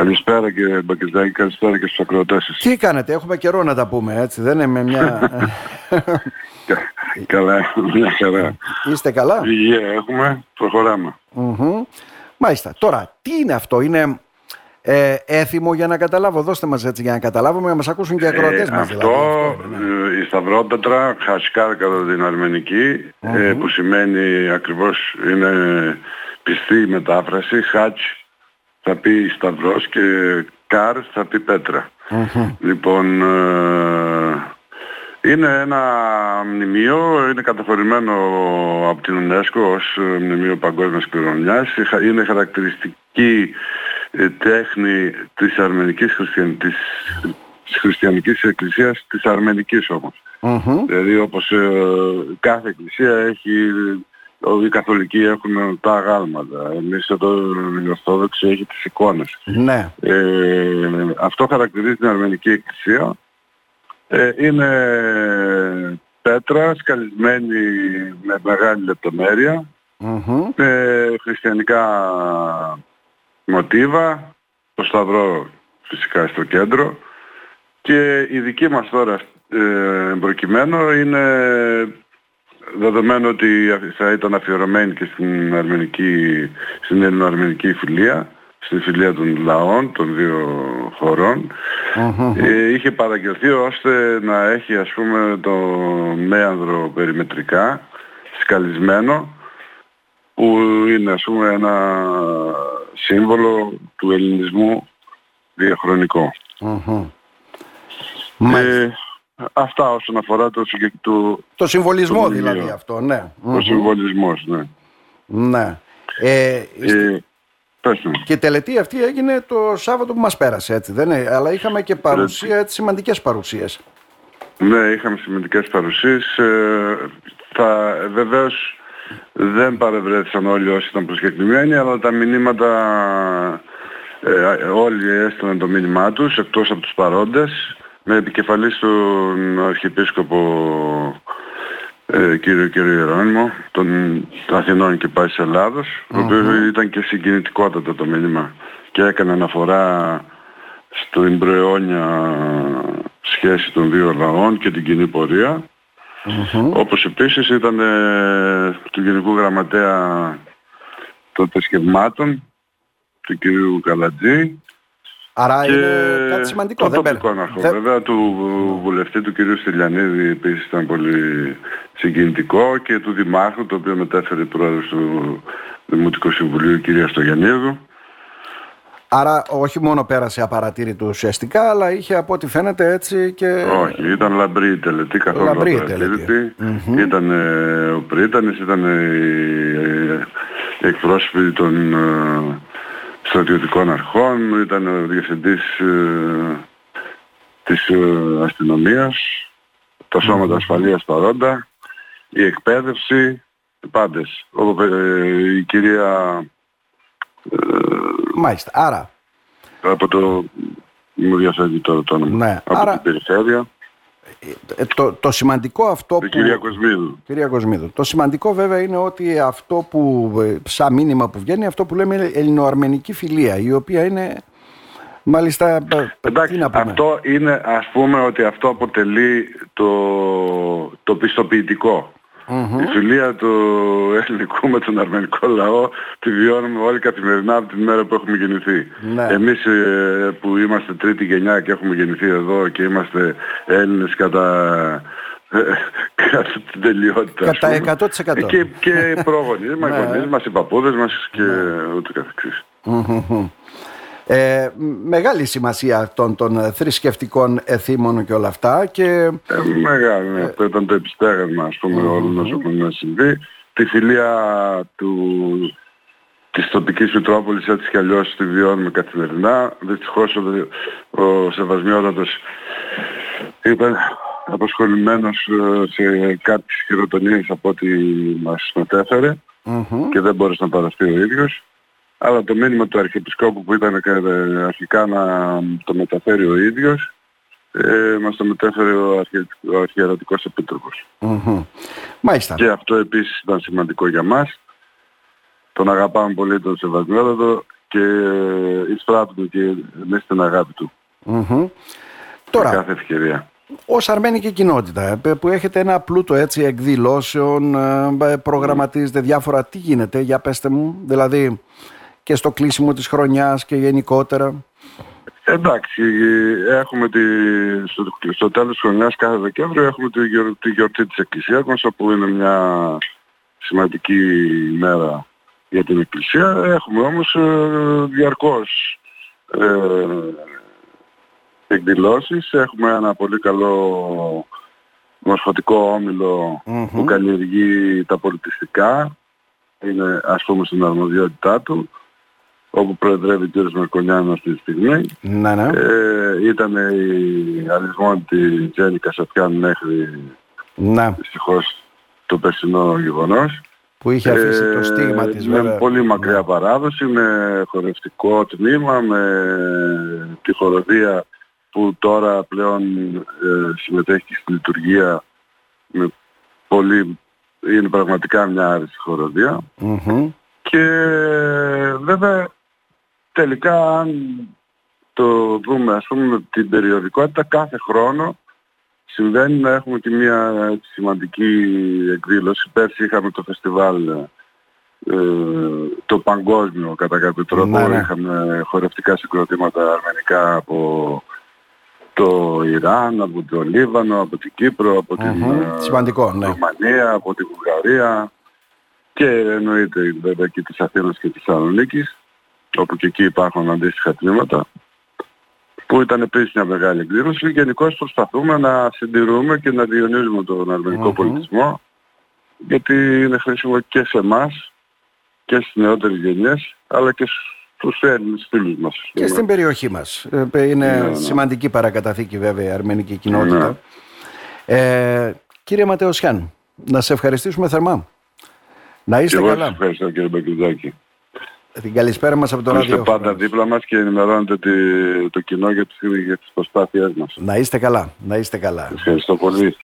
Καλησπέρα κύριε Μπακεζάκη, καλησπέρα και στους ακροατές σας. Τι κάνετε, έχουμε καιρό να τα πούμε έτσι, δεν είναι μια... καλά, μια χαρά. Είστε καλά; Υγεία έχουμε, προχωράμε. Μάλιστα. Τώρα, τι είναι αυτό, είναι ε, έθιμο για να καταλάβω, δώστε μας έτσι για να καταλάβουμε, να μας ακούσουν και οι ακροατές ε, μας. Αυτό, δηλαδή, ναι. η Σταυρότατρα, χασκάρ κατά την αρμενικη ε, που σημαίνει ακριβώς είναι πιστή η μετάφραση, χάτς θα πει Σταυρός και Καρ θα πει πέτρα. Λοιπόν, ε, είναι ένα μνημείο, είναι καταφορημένο από την UNESCO ως μνημείο παγκόσμιας κληρονομιάς. Είναι χαρακτηριστική ε, τέχνη της αρμενικής χριστιαν... της... χριστιανικής εκκλησίας, της αρμενικής Δηλαδή όπως ε, κάθε εκκλησία έχει οι καθολικοί έχουν τα αγάλματα. Εμείς εδώ οι Ορθόδοξοι έχει τις εικόνες. Ναι. Ε, αυτό χαρακτηρίζει την Αρμενική Εκκλησία. Ε, είναι πέτρα σκαλισμένη με μεγάλη με χριστιανικά μοτίβα, το σταυρό φυσικά στο κέντρο και η δική μας τώρα ε, προκειμένου είναι δεδομένου ότι θα ήταν αφιερωμένη και στην, αρμενική, στην ελληνοαρμενική φιλία, στη φιλία των λαών των δύο ε, είχε παραγγελθεί ώστε να έχει ας πούμε το μέανδρο περιμετρικά σκαλισμένο που είναι ας πούμε ένα σύμβολο του ελληνισμού διαχρονικό. Ε, Αυτά όσον αφορά το συγκεκριμένο... Το συμβολισμό δηλαδή αυτό, ναι. Ο συμβολισμός, ναι. Ναι. Ε, ε, και τελετή αυτή έγινε το Σάββατο που μας πέρασε, έτσι δεν είναι; Αλλά είχαμε και παρουσία, έτσι, σημαντικές παρουσίες. Ναι, είχαμε σημαντικές παρουσίες. Ε, θα, βεβαίως δεν παρευρέθησαν όλοι όσοι ήταν προσκεκλημένοι, αλλά τα μηνύματα ε, όλοι έστειλαν το μήνυμά τους, εκτός από τους παρόντες με επικεφαλής τον Αρχιεπίσκοπο ε, κύριο κύριο Ιερώνυμο των Αθηνών και Πάσης Ελλάδος ο οποίος ήταν και συγκινητικότατο το μήνυμα και έκανε αναφορά στην προαιώνια σχέση των δύο λαών και την κοινή πορεία. Όπως επίσης ήταν ε, του Γενικού Γραμματέα των Θεσκευμάτων του κυρίου Καλατζή Άρα και είναι κάτι σημαντικό. Το δεν τοπικό Δεν... Βέβαια του βουλευτή του κυρίου Στυλιανίδη επίσης ήταν πολύ συγκινητικό και του Δημάρχου το οποίο μετέφερε πρόεδρος του Δημοτικού Συμβουλίου κυρία Στογιαννίδου. Άρα όχι μόνο πέρασε απαρατήρητο ουσιαστικά, αλλά είχε από ό,τι φαίνεται έτσι και... Όχι, ήταν λαμπρή η τελετή, καθόλου λαμπρή απαρατήρητη. Mm-hmm. Ήταν ε, ο Πρίτανης, ήταν οι εκπρόσωποι των ε, στρατιωτικών αρχών, ήταν ο διευθυντής ε, της ε, αστυνομίας, τα σώματα ασφαλείας παρόντα, η εκπαίδευση, πάντες. Ο, ε, η κυρία... Ε, Μάλιστα, άρα... Από το... Μου διαφεύγει το όνομα. Ναι, από άρα... την περιφέρεια. Ε, το, το σημαντικό αυτό που... Κυρία Κοσμίδου. Κυρία Κοσμίδου. Το σημαντικό βέβαια είναι ότι αυτό που, ε, σαν μήνυμα που βγαίνει, αυτό που λέμε ελληνοαρμενική φιλία, η οποία είναι μάλιστα... Ε, Εντάξει, αυτό είναι, ας πούμε ότι αυτό αποτελεί το, το πιστοποιητικό. Η φιλία του ελληνικού με τον αρμενικό λαό τη βιώνουμε όλοι καθημερινά από την μέρα που έχουμε γεννηθεί. Ναι. Εμείς ε, που είμαστε τρίτη γενιά και έχουμε γεννηθεί εδώ και είμαστε Έλληνες κατά, ε, κατά την τελειότητα. Κατά 100%. Και, και πρόγονοι μας, οι γονείς μας, οι παππούδες μας και ναι. ούτω καθεξής. Ε, μεγάλη σημασία αυτών των θρησκευτικών εθήμων και όλα αυτά. Και... Ε, μεγάλη, ναι. αυτό ήταν το επιστέγασμα ας πούμε mm-hmm. όλων όσων έχουν συμβεί. Τη φιλία του, της τοπικής Μητρόπολης έτσι κι αλλιώς τη βιώνουμε καθημερινά. Δυστυχώς ο, ο Σεβασμιότατος ήταν απασχολημένος ε, σε κάποιες χειροτονίες από ό,τι μας μετέφερε mm-hmm. και δεν μπόρεσε να παραστεί ο ίδιος αλλά το μήνυμα του Αρχιεπισκόπου που ήταν ε, αρχικά να το μεταφέρει ο ίδιος ε, μας το μετέφερε ο, αρχι, ο Αρχιερατικός Επίτροπος. Μάλιστα. Και αυτό επίσης ήταν σημαντικό για μας. Τον αγαπάμε πολύ τον Σεβασμιότατο και εισπράττουμε και μέσα στην αγάπη του. Mm-hmm. Τώρα, κάθε ευκαιρία. Ως αρμένικη κοινότητα ε, που έχετε ένα πλούτο έτσι εκδηλώσεων, ε, προγραμματίζετε διάφορα, τι γίνεται, για πέστε μου, δηλαδή και στο κλείσιμο της χρονιάς και γενικότερα. Εντάξει, έχουμε τη, στο, στο τέλος της χρονιάς κάθε Δεκέμβριο έχουμε τη, τη γιορτή της Εκκλησίας μας όπου είναι μια σημαντική μέρα για την Εκκλησία. Έχουμε όμως ε, διαρκώς ε, εκδηλώσεις. Έχουμε ένα πολύ καλό μορφωτικό που καλλιεργεί τα πολιτιστικά. Είναι ας πούμε στην αρμοδιότητά του όπου προεδρεύει ο κ. Μερκονιάνος αυτή τη στιγμή. Ναι, ναι. Ε, ήταν η αλυσμόνητη Τζέννη Κασαπιάν μέχρι ναι. δυστυχώς το περσινό γεγονός. Που είχε αφήσει το στίγμα της βέβαια. Με πολύ μακριά ναι. παράδοση, με χορευτικό τμήμα, με τη χοροδία που τώρα πλέον ε, συμμετέχει στη λειτουργία με πολύ, είναι πραγματικά μια άριστη και βέβαια τελικά αν το δούμε ας πούμε την περιοδικότητα κάθε χρόνο συμβαίνει να έχουμε και μια σημαντική εκδήλωση. Πέρσι είχαμε το φεστιβάλ ε, το παγκόσμιο κατά κάποιο τρόπο. Ναι, ναι. Είχαμε χορευτικά συγκροτήματα αρμενικά από το Ιράν, από το Λίβανο, από την Κύπρο, από την Σημαντικό, ναι. Ρουμανία, από την Βουλγαρία και εννοείται βέβαια και της Αθήνας και της Θεσσαλονίκης όπου και εκεί υπάρχουν αντίστοιχα τμήματα που ήταν επίσης μια μεγάλη εκδήλωση. Γενικώ προσπαθούμε να συντηρούμε και να διονύζουμε τον αρμενικο πολιτισμό γιατί είναι χρήσιμο και σε εμάς και στις νεότερες γενιές αλλά και στους Έλληνες φίλους μας. Και στην περιοχή μας. Ε, είναι ναι, ναι. σημαντική παρακαταθήκη βέβαια η αρμενική κοινότητα. Ναι. Ε, κύριε Ματεωσιάν, να σε ευχαριστήσουμε θερμά. Να είστε καλά. Σας ευχαριστώ κύριε Μπακρυδάκη. Την καλησπέρα μας από το ράδιο. Είστε πάντα δίπλα μας και ενημερώνετε το κοινό για τις, για τις προσπάθειές μας. Να είστε καλά. Να είστε καλά. Ευχαριστώ πολύ.